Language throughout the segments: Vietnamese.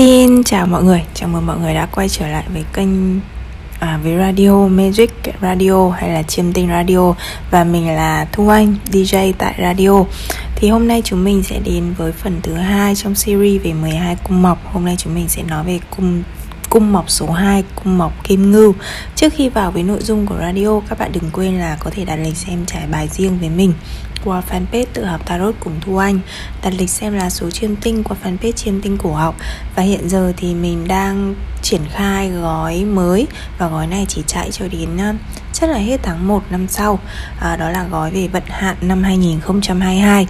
Xin chào mọi người, chào mừng mọi người đã quay trở lại với kênh à, với radio Magic Radio hay là Chiêm Tinh Radio và mình là Thu Anh, DJ tại radio. Thì hôm nay chúng mình sẽ đến với phần thứ hai trong series về 12 cung mọc. Hôm nay chúng mình sẽ nói về cung cung mọc số 2, cung mọc kim ngưu. Trước khi vào với nội dung của radio, các bạn đừng quên là có thể đặt lịch xem trải bài riêng với mình qua fanpage tự học tarot cùng Thu Anh. Đặt lịch xem là số chiêm tinh qua fanpage chiêm tinh cổ học. Và hiện giờ thì mình đang triển khai gói mới. Và gói này chỉ chạy cho đến ờ, chắc là hết tháng 1 năm sau. À, đó là gói về vận hạn năm 2022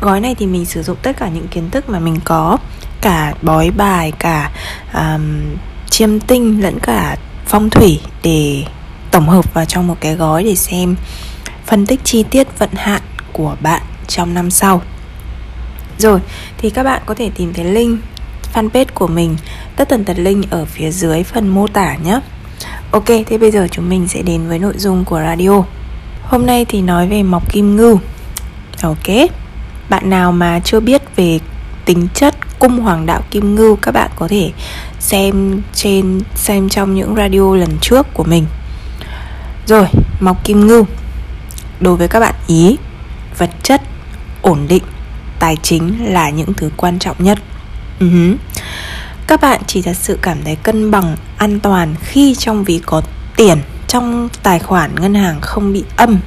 gói này thì mình sử dụng tất cả những kiến thức mà mình có. Cả bói bài cả um, chiêm tinh lẫn cả phong thủy để tổng hợp vào trong một cái gói để xem. Phân tích chi tiết vận hạn của bạn trong năm sau. Rồi, thì các bạn có thể tìm thấy link fanpage của mình, tất tần tật link ở phía dưới phần mô tả nhé. Ok, thế bây giờ chúng mình sẽ đến với nội dung của radio. Hôm nay thì nói về mọc kim ngưu ok, bạn nào mà chưa biết về tính chất cung hoàng đạo kim ngưu các bạn có thể xem trên, xem trong những radio lần trước của mình. Rồi mọc kim ngưu đối với các bạn ý vật chất, ổn định, tài chính là những thứ quan trọng nhất uh-huh. các bạn chỉ thật sự cảm thấy cân bằng, an toàn khi trong ví có tiền, trong tài khoản ngân hàng không bị âm,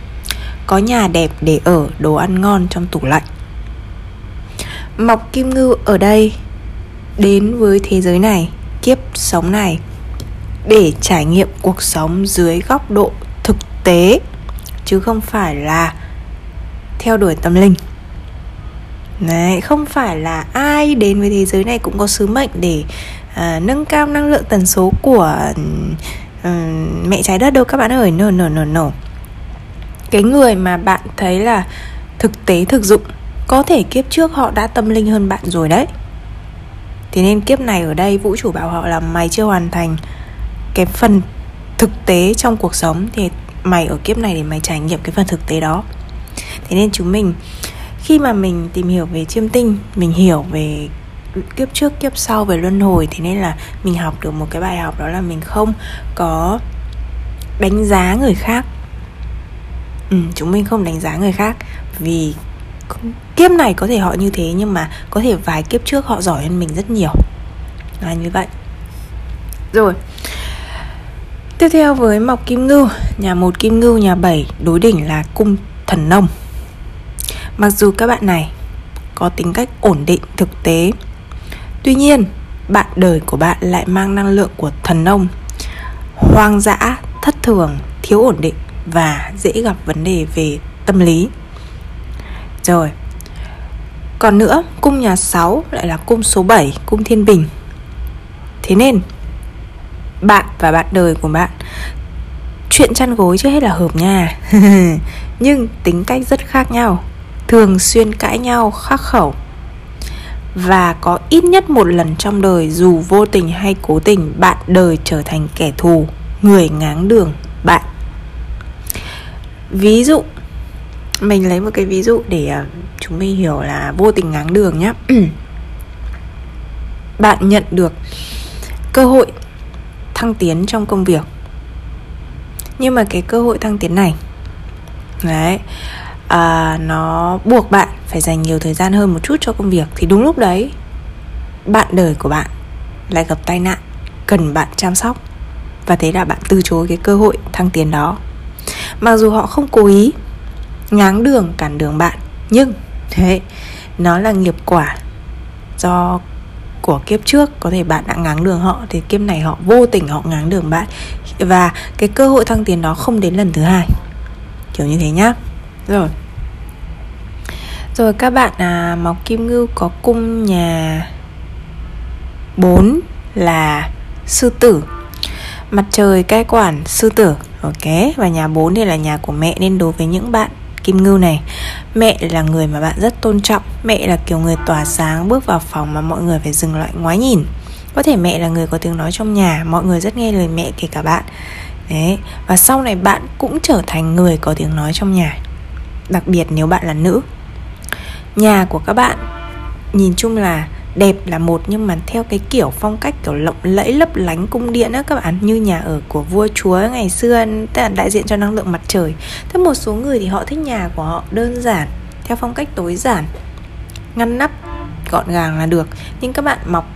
có nhà đẹp để ở, đồ ăn ngon trong tủ lạnh mọc kim ngưu ở đây, đến với thế giới này, kiếp sống này, để trải nghiệm cuộc sống dưới góc độ thực tế, chứ không phải là theo đuổi tâm linh. Đấy, không phải là ai đến với thế giới này cũng có sứ mệnh để uh, nâng cao năng lượng tần số của uh, mẹ trái đất đâu các bạn ơi. Nổ nổ nổ nổ cái người mà bạn thấy là thực tế thực dụng có thể kiếp trước họ đã tâm linh hơn bạn rồi đấy. Thế nên kiếp này ở đây vũ trụ bảo họ là mày chưa hoàn thành cái phần thực tế trong cuộc sống thì mày ở kiếp này để mày trải nghiệm cái phần thực tế đó thế nên chúng mình khi mà mình tìm hiểu về chiêm tinh mình hiểu về kiếp trước kiếp sau về luân hồi thế nên là mình học được một cái bài học đó là mình không có đánh giá người khác. Ừ, chúng mình không đánh giá người khác vì kiếp này có thể họ như thế nhưng mà có thể vài kiếp trước họ giỏi hơn mình rất nhiều. Là như vậy. Rồi. Tiếp theo với mọc kim ngưu nhà một kim ngưu nhà bảy đối đỉnh là cung thần nông mặc dù các bạn này có tính cách ổn định, thực tế, tuy nhiên, bạn đời của bạn lại mang năng lượng của thần nông, hoang dã, thất thường, thiếu ổn định và dễ gặp vấn đề về tâm lý. Rồi còn nữa, cung nhà 6 lại là cung số 7 cung thiên bình. Thế nên, bạn và bạn đời của bạn, chuyện chăn gối chưa hết là hợp nha. Nhưng tính cách rất khác nhau thường xuyên cãi nhau, khắc khẩu. Và có ít nhất một lần trong đời, dù vô tình hay cố tình, bạn đời trở thành kẻ thù, người ngáng đường, bạn. Ví dụ, mình lấy một cái ví dụ để à, chúng mình hiểu là vô tình ngáng đường nhé bạn nhận được cơ hội thăng tiến trong công việc. Nhưng mà cái cơ hội thăng tiến này, đấy à, nó buộc bạn phải dành nhiều thời gian hơn một chút cho công việc. Thì đúng lúc đấy bạn đời của bạn lại gặp tai nạn cần bạn chăm sóc. Và thế là bạn từ chối cái cơ hội thăng tiến đó. Mặc dù họ không cố ý ngáng đường cản đường bạn nhưng thế nó là nghiệp quả do của kiếp trước. Có thể bạn đã ngáng đường họ thì kiếp này họ vô tình họ ngáng đường bạn. Và cái cơ hội thăng tiến đó không đến lần thứ hai. Kiểu như thế nhá rồi. Rồi các bạn à, mọc kim ngưu có cung nhà 4 là sư tử. Mặt trời cai quản sư tử. Ok và nhà 4 thì là nhà của mẹ nên đối với những bạn kim ngưu này mẹ là người mà bạn rất tôn trọng. Mẹ là kiểu người tỏa sáng bước vào phòng mà mọi người phải dừng lại ngoái nhìn. Có thể mẹ là người có tiếng nói trong nhà mọi người rất nghe lời mẹ kể cả bạn. Đấy và sau này bạn cũng trở thành người có tiếng nói trong nhà đặc biệt nếu bạn là nữ. Nhà của các bạn nhìn chung là đẹp là một nhưng mà theo cái kiểu phong cách kiểu lộng lẫy lấp lánh cung điện á các bạn như nhà ở của vua chúa ngày xưa tức là đại diện cho năng lượng mặt trời. Thế một số người thì họ thích nhà của họ đơn giản theo phong cách tối giản ngăn nắp gọn gàng là được. Nhưng các bạn mọc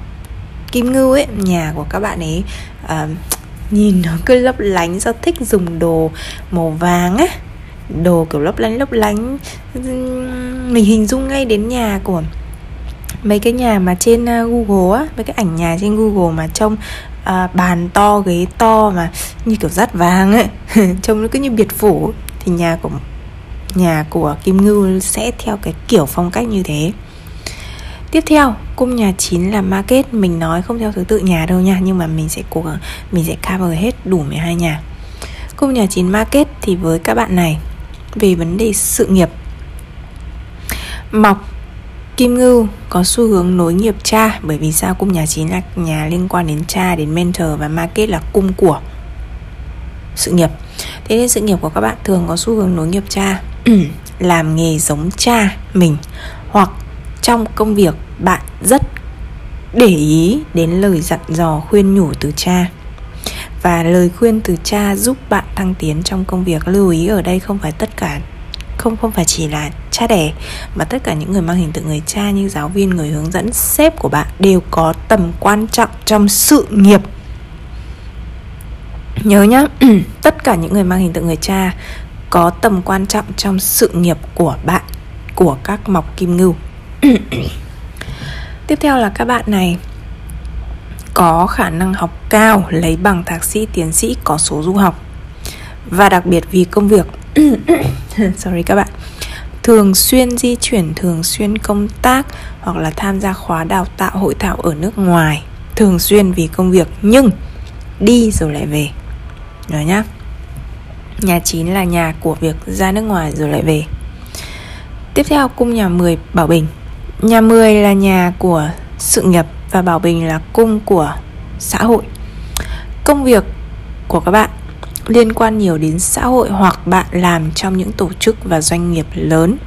kim ngưu ấy nhà của các bạn ấy uh, nhìn nó cứ lấp lánh do thích dùng đồ màu vàng á đồ kiểu lấp lánh lấp lánh. Mình hình dung ngay đến nhà của mấy cái nhà mà trên à, Google á mấy cái ảnh nhà trên Google mà trông à, bàn to ghế to mà như kiểu rát vàng ấy. Trông nó cứ như biệt phủ. Thì nhà của nhà của Kim Ngưu sẽ theo cái kiểu phong cách như thế. Tiếp theo, cung nhà 9 là market. Mình nói không theo thứ tự nhà đâu nha Nhưng mà mình sẽ cố gắng Mình sẽ cover hết đủ 12 nhà. Cung nhà 9 market thì với các bạn này về vấn đề sự nghiệp. Mọc Kim Ngưu có xu hướng nối nghiệp cha, Bởi vì sao? Cung nhà 9 là nhà liên quan đến cha, Đến mentor và market là cung của sự nghiệp. Thế nên sự nghiệp của các bạn thường có xu hướng nối nghiệp cha, Làm nghề giống cha mình, Hoặc trong công việc bạn rất để ý đến lời dặn dò khuyên nhủ từ cha và lời khuyên từ cha giúp bạn thăng tiến trong công việc, lưu ý ở đây không phải tất cả, không không phải chỉ là cha đẻ, mà tất cả những người mang hình tượng người cha như giáo viên, người hướng dẫn, sếp của bạn đều có tầm quan trọng trong sự nghiệp. Nhớ nhá, tất cả những người mang hình tượng người cha có tầm quan trọng trong sự nghiệp của bạn, của các mọc kim ngưu. Tiếp theo là các bạn này có khả năng học cao, lấy bằng thạc sĩ tiến sĩ có số du học. Và đặc biệt vì công việc, sorry các bạn, thường xuyên di chuyển, thường xuyên công tác hoặc là tham gia khóa đào tạo, hội thảo ở nước ngoài, thường xuyên vì công việc. Nhưng đi rồi lại về. Nhớ nhá. Nhà 9 là nhà của việc ra nước ngoài rồi lại về. Tiếp theo, cung nhà 10 bảo bình. Nhà 10 là nhà của sự nghiệp và Bảo Bình là cung của xã hội. Công việc của các bạn liên quan nhiều đến xã hội hoặc bạn làm trong những tổ chức và doanh nghiệp lớn.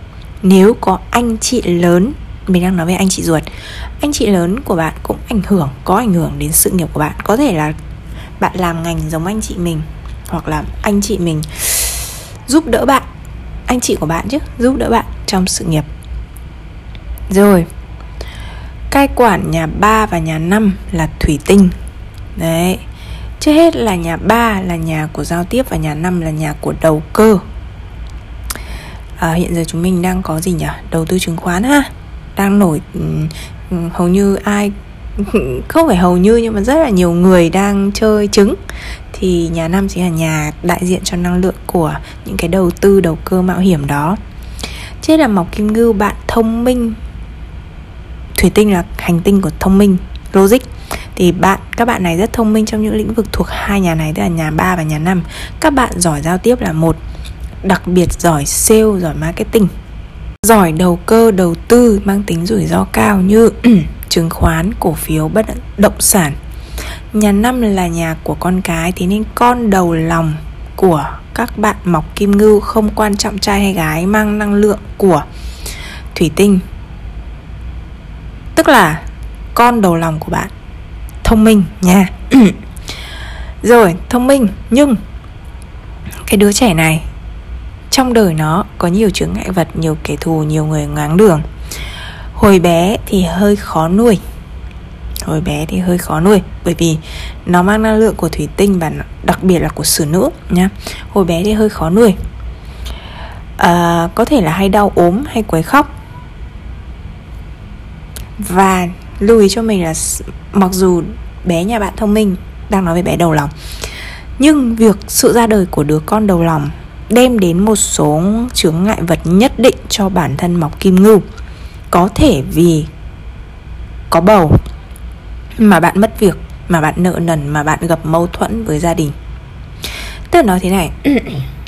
Nếu có anh chị lớn, mình đang nói về anh chị ruột, anh chị lớn của bạn cũng ảnh hưởng, có ảnh hưởng đến sự nghiệp của bạn. Có thể là bạn làm ngành giống anh chị mình hoặc là anh chị mình giúp đỡ bạn, anh chị của bạn chứ, giúp đỡ bạn trong sự nghiệp rồi Cai quản nhà 3 và nhà 5 là thủy tinh. Đấy. Trước hết là nhà 3 là nhà của giao tiếp Và nhà 5 là nhà của đầu cơ. À, Hiện giờ chúng mình đang có gì nhỉ? Đầu tư chứng khoán ha. Đang nổi ừ, ừ, Hầu như ai Không phải hầu như nhưng mà rất là nhiều người đang chơi trứng Thì nhà năm chính là nhà đại diện cho năng lượng của những cái đầu tư đầu cơ mạo hiểm đó. Chết là mọc kim ngưu bạn thông minh thủy tinh là hành tinh của thông minh, logic. Thì bạn, các bạn này rất thông minh trong những lĩnh vực thuộc hai nhà này, tức là nhà 3 và nhà 5 các bạn giỏi giao tiếp là một, đặc biệt giỏi sale, giỏi marketing. Giỏi đầu cơ, đầu tư, mang tính rủi ro cao như chứng khoán, cổ phiếu, bất động sản. Nhà năm là nhà của con cái, thế nên con đầu lòng của các bạn mọc kim ngưu không quan trọng trai hay gái, mang năng lượng của thủy tinh tức là con đầu lòng của bạn. Thông minh nha. Rồi thông minh. Nhưng cái đứa trẻ này trong đời nó có nhiều chướng ngại vật nhiều kẻ thù nhiều người ngáng đường. Hồi bé thì hơi khó nuôi. Hồi bé thì hơi khó nuôi bởi vì nó mang năng lượng của thủy tinh và đặc biệt là của sử nữ nhá hồi bé thì hơi khó nuôi. À, có thể là hay đau ốm hay quấy khóc và lưu ý cho mình là mặc dù bé nhà bạn thông minh đang nói về bé đầu lòng nhưng việc sự ra đời của đứa con đầu lòng đem đến một số chướng ngại vật nhất định cho bản thân mọc kim ngưu. Có thể vì có bầu mà bạn mất việc mà bạn nợ nần mà bạn gặp mâu thuẫn với gia đình. Tức là nói thế này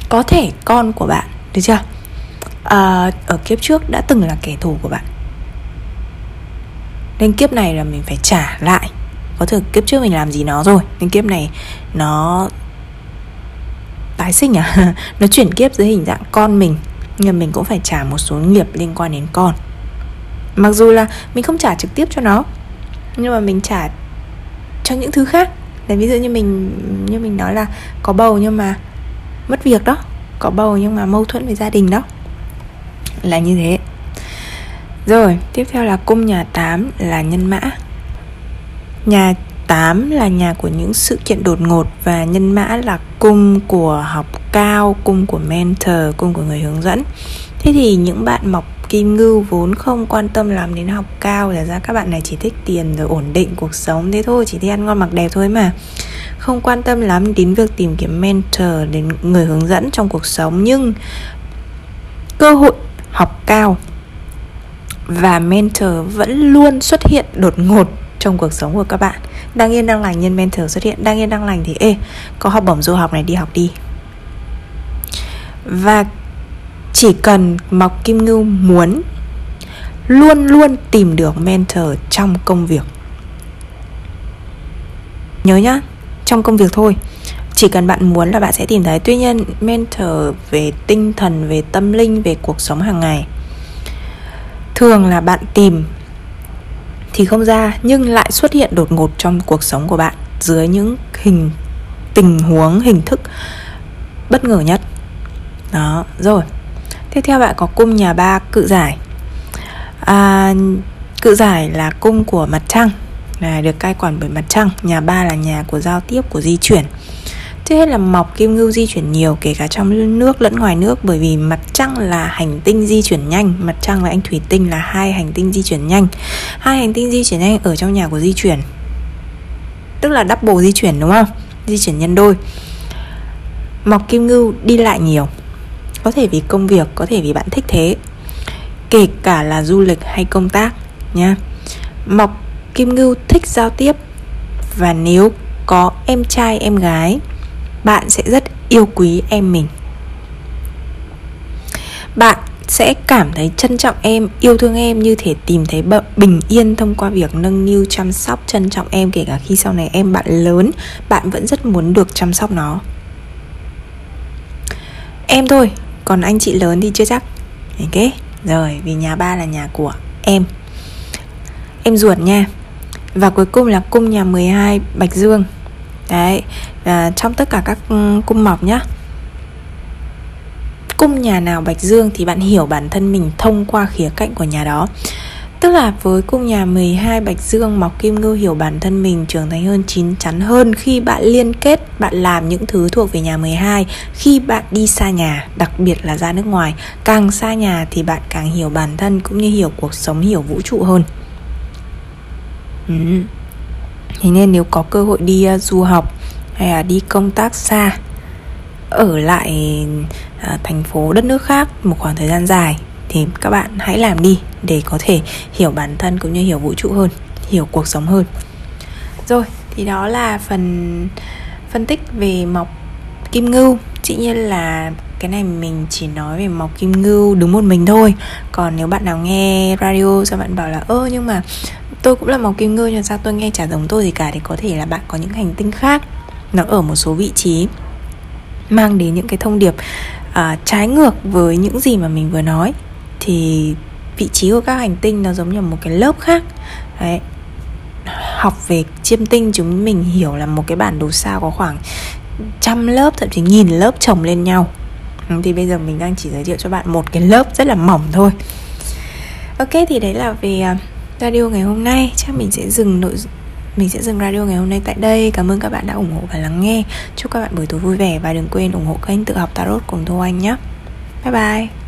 có thể con của bạn được chưa? À, ở kiếp trước đã từng là kẻ thù của bạn nên kiếp này là mình phải trả lại. Có thể kiếp trước mình làm gì nó rồi. Nên kiếp này nó tái sinh à? Nó chuyển kiếp dưới hình dạng con mình. Nhưng mình cũng phải trả một số nghiệp liên quan đến con. Mặc dù là mình không trả trực tiếp cho nó, nhưng mà mình trả cho những thứ khác. Để ví dụ như mình như mình nói là có bầu nhưng mà mất việc đó, có bầu nhưng mà mâu thuẫn với gia đình đó. Là như thế rồi, tiếp theo là cung nhà 8 là nhân mã. Nhà 8 là nhà của những sự kiện đột ngột và nhân mã là cung của học cao, cung của mentor, cung của người hướng dẫn. Thế thì những bạn mọc kim ngưu vốn không quan tâm làm đến học cao, là ra các bạn này chỉ thích tiền rồi ổn định cuộc sống. Thế thôi, chỉ thích ăn ngon mặc đẹp thôi mà. Không quan tâm lắm đến việc tìm kiếm mentor, đến người hướng dẫn trong cuộc sống. Nhưng cơ hội học cao và mentor vẫn luôn xuất hiện đột ngột trong cuộc sống của các bạn. Đang yên, đang lành, nhân mentor xuất hiện. Đang yên, đang lành thì, ê, có học bổng du học này, đi học đi. Và chỉ cần Mọc Kim Ngưu muốn, luôn luôn tìm được mentor trong công việc. Nhớ nhá, trong công việc thôi. Chỉ cần bạn muốn là bạn sẽ tìm thấy. Tuy nhiên, mentor về tinh thần, về tâm linh, về cuộc sống hàng ngày thường là bạn tìm thì không ra nhưng lại xuất hiện đột ngột trong cuộc sống của bạn dưới những hình tình huống hình thức bất ngờ nhất. Đó rồi. Tiếp theo bạn có cung nhà ba cự giải. À, cự giải là cung của mặt trăng. Là được cai quản bởi mặt trăng. Nhà ba là nhà của giao tiếp của di chuyển. Trước hết là mọc kim ngưu di chuyển nhiều kể cả trong nước lẫn ngoài nước bởi vì mặt trăng là hành tinh di chuyển nhanh, mặt trăng và anh thủy tinh là hai hành tinh di chuyển nhanh. Hai hành tinh di chuyển nhanh ở trong nhà của di chuyển. Tức là double di chuyển đúng không? Di chuyển nhân đôi. Mọc kim ngưu đi lại nhiều. Có thể vì công việc, có thể vì bạn thích thế. Kể cả là du lịch hay công tác nha. Mọc kim ngưu thích giao tiếp và nếu có em trai em gái bạn sẽ rất yêu quý em mình. Bạn sẽ cảm thấy trân trọng em, yêu thương em như thể tìm thấy bình yên thông qua việc nâng niu, chăm sóc, trân trọng em, kể cả khi sau này em bạn lớn, bạn vẫn rất muốn được chăm sóc nó. Em thôi, còn anh chị lớn thì chưa chắc. Ok rồi vì nhà ba là nhà của em. Em ruột nha. Và cuối cùng là cung nhà 12 Bạch Dương đấy à, trong tất cả các ừ, cung mọc nhá. Cung nhà nào bạch dương thì bạn hiểu bản thân mình thông qua khía cạnh của nhà đó. Tức là với cung nhà 12 Bạch Dương Mọc Kim Ngưu hiểu bản thân mình trưởng thành hơn chín chắn hơn. Khi bạn liên kết bạn làm những thứ thuộc về nhà 12 khi bạn đi xa nhà đặc biệt là ra nước ngoài càng xa nhà thì bạn càng hiểu bản thân cũng như hiểu cuộc sống hiểu vũ trụ hơn. Ừ thế nên nếu có cơ hội đi uh, du học hay là đi công tác xa ở lại uh, thành phố đất nước khác một khoảng thời gian dài thì các bạn hãy làm đi để có thể hiểu bản thân cũng như hiểu vũ trụ hơn hiểu cuộc sống hơn. Rồi thì đó là phần phân tích về mọc kim ngưu. Dĩ nhiên là cái này mình chỉ nói về mọc kim ngưu đúng một mình thôi. Còn nếu bạn nào nghe radio sao bạn bảo là ơ nhưng mà tôi cũng là màu kim ngưu nhưng sao tôi nghe chả giống tôi gì cả thì có thể là bạn có những hành tinh khác. Nó ở một số vị trí mang đến những cái thông điệp uh, trái ngược với những gì mà mình vừa nói. Thì vị trí của các hành tinh nó giống như một cái lớp khác. Đấy. Học về chiêm tinh chúng mình hiểu là một cái bản đồ sao có khoảng trăm lớp thậm chí nghìn lớp chồng lên nhau. Ừ, thì bây giờ mình đang chỉ giới thiệu cho bạn một cái lớp rất là mỏng thôi. Ok thì đấy là về uh, radio ngày hôm nay. Chắc mình sẽ dừng nội mình sẽ dừng radio ngày hôm nay tại đây. Cảm ơn các bạn đã ủng hộ và lắng nghe. Chúc các bạn buổi tối vui vẻ Và đừng quên ủng hộ kênh tự học Tarot cùng Thu Anh nhé. Bye bye.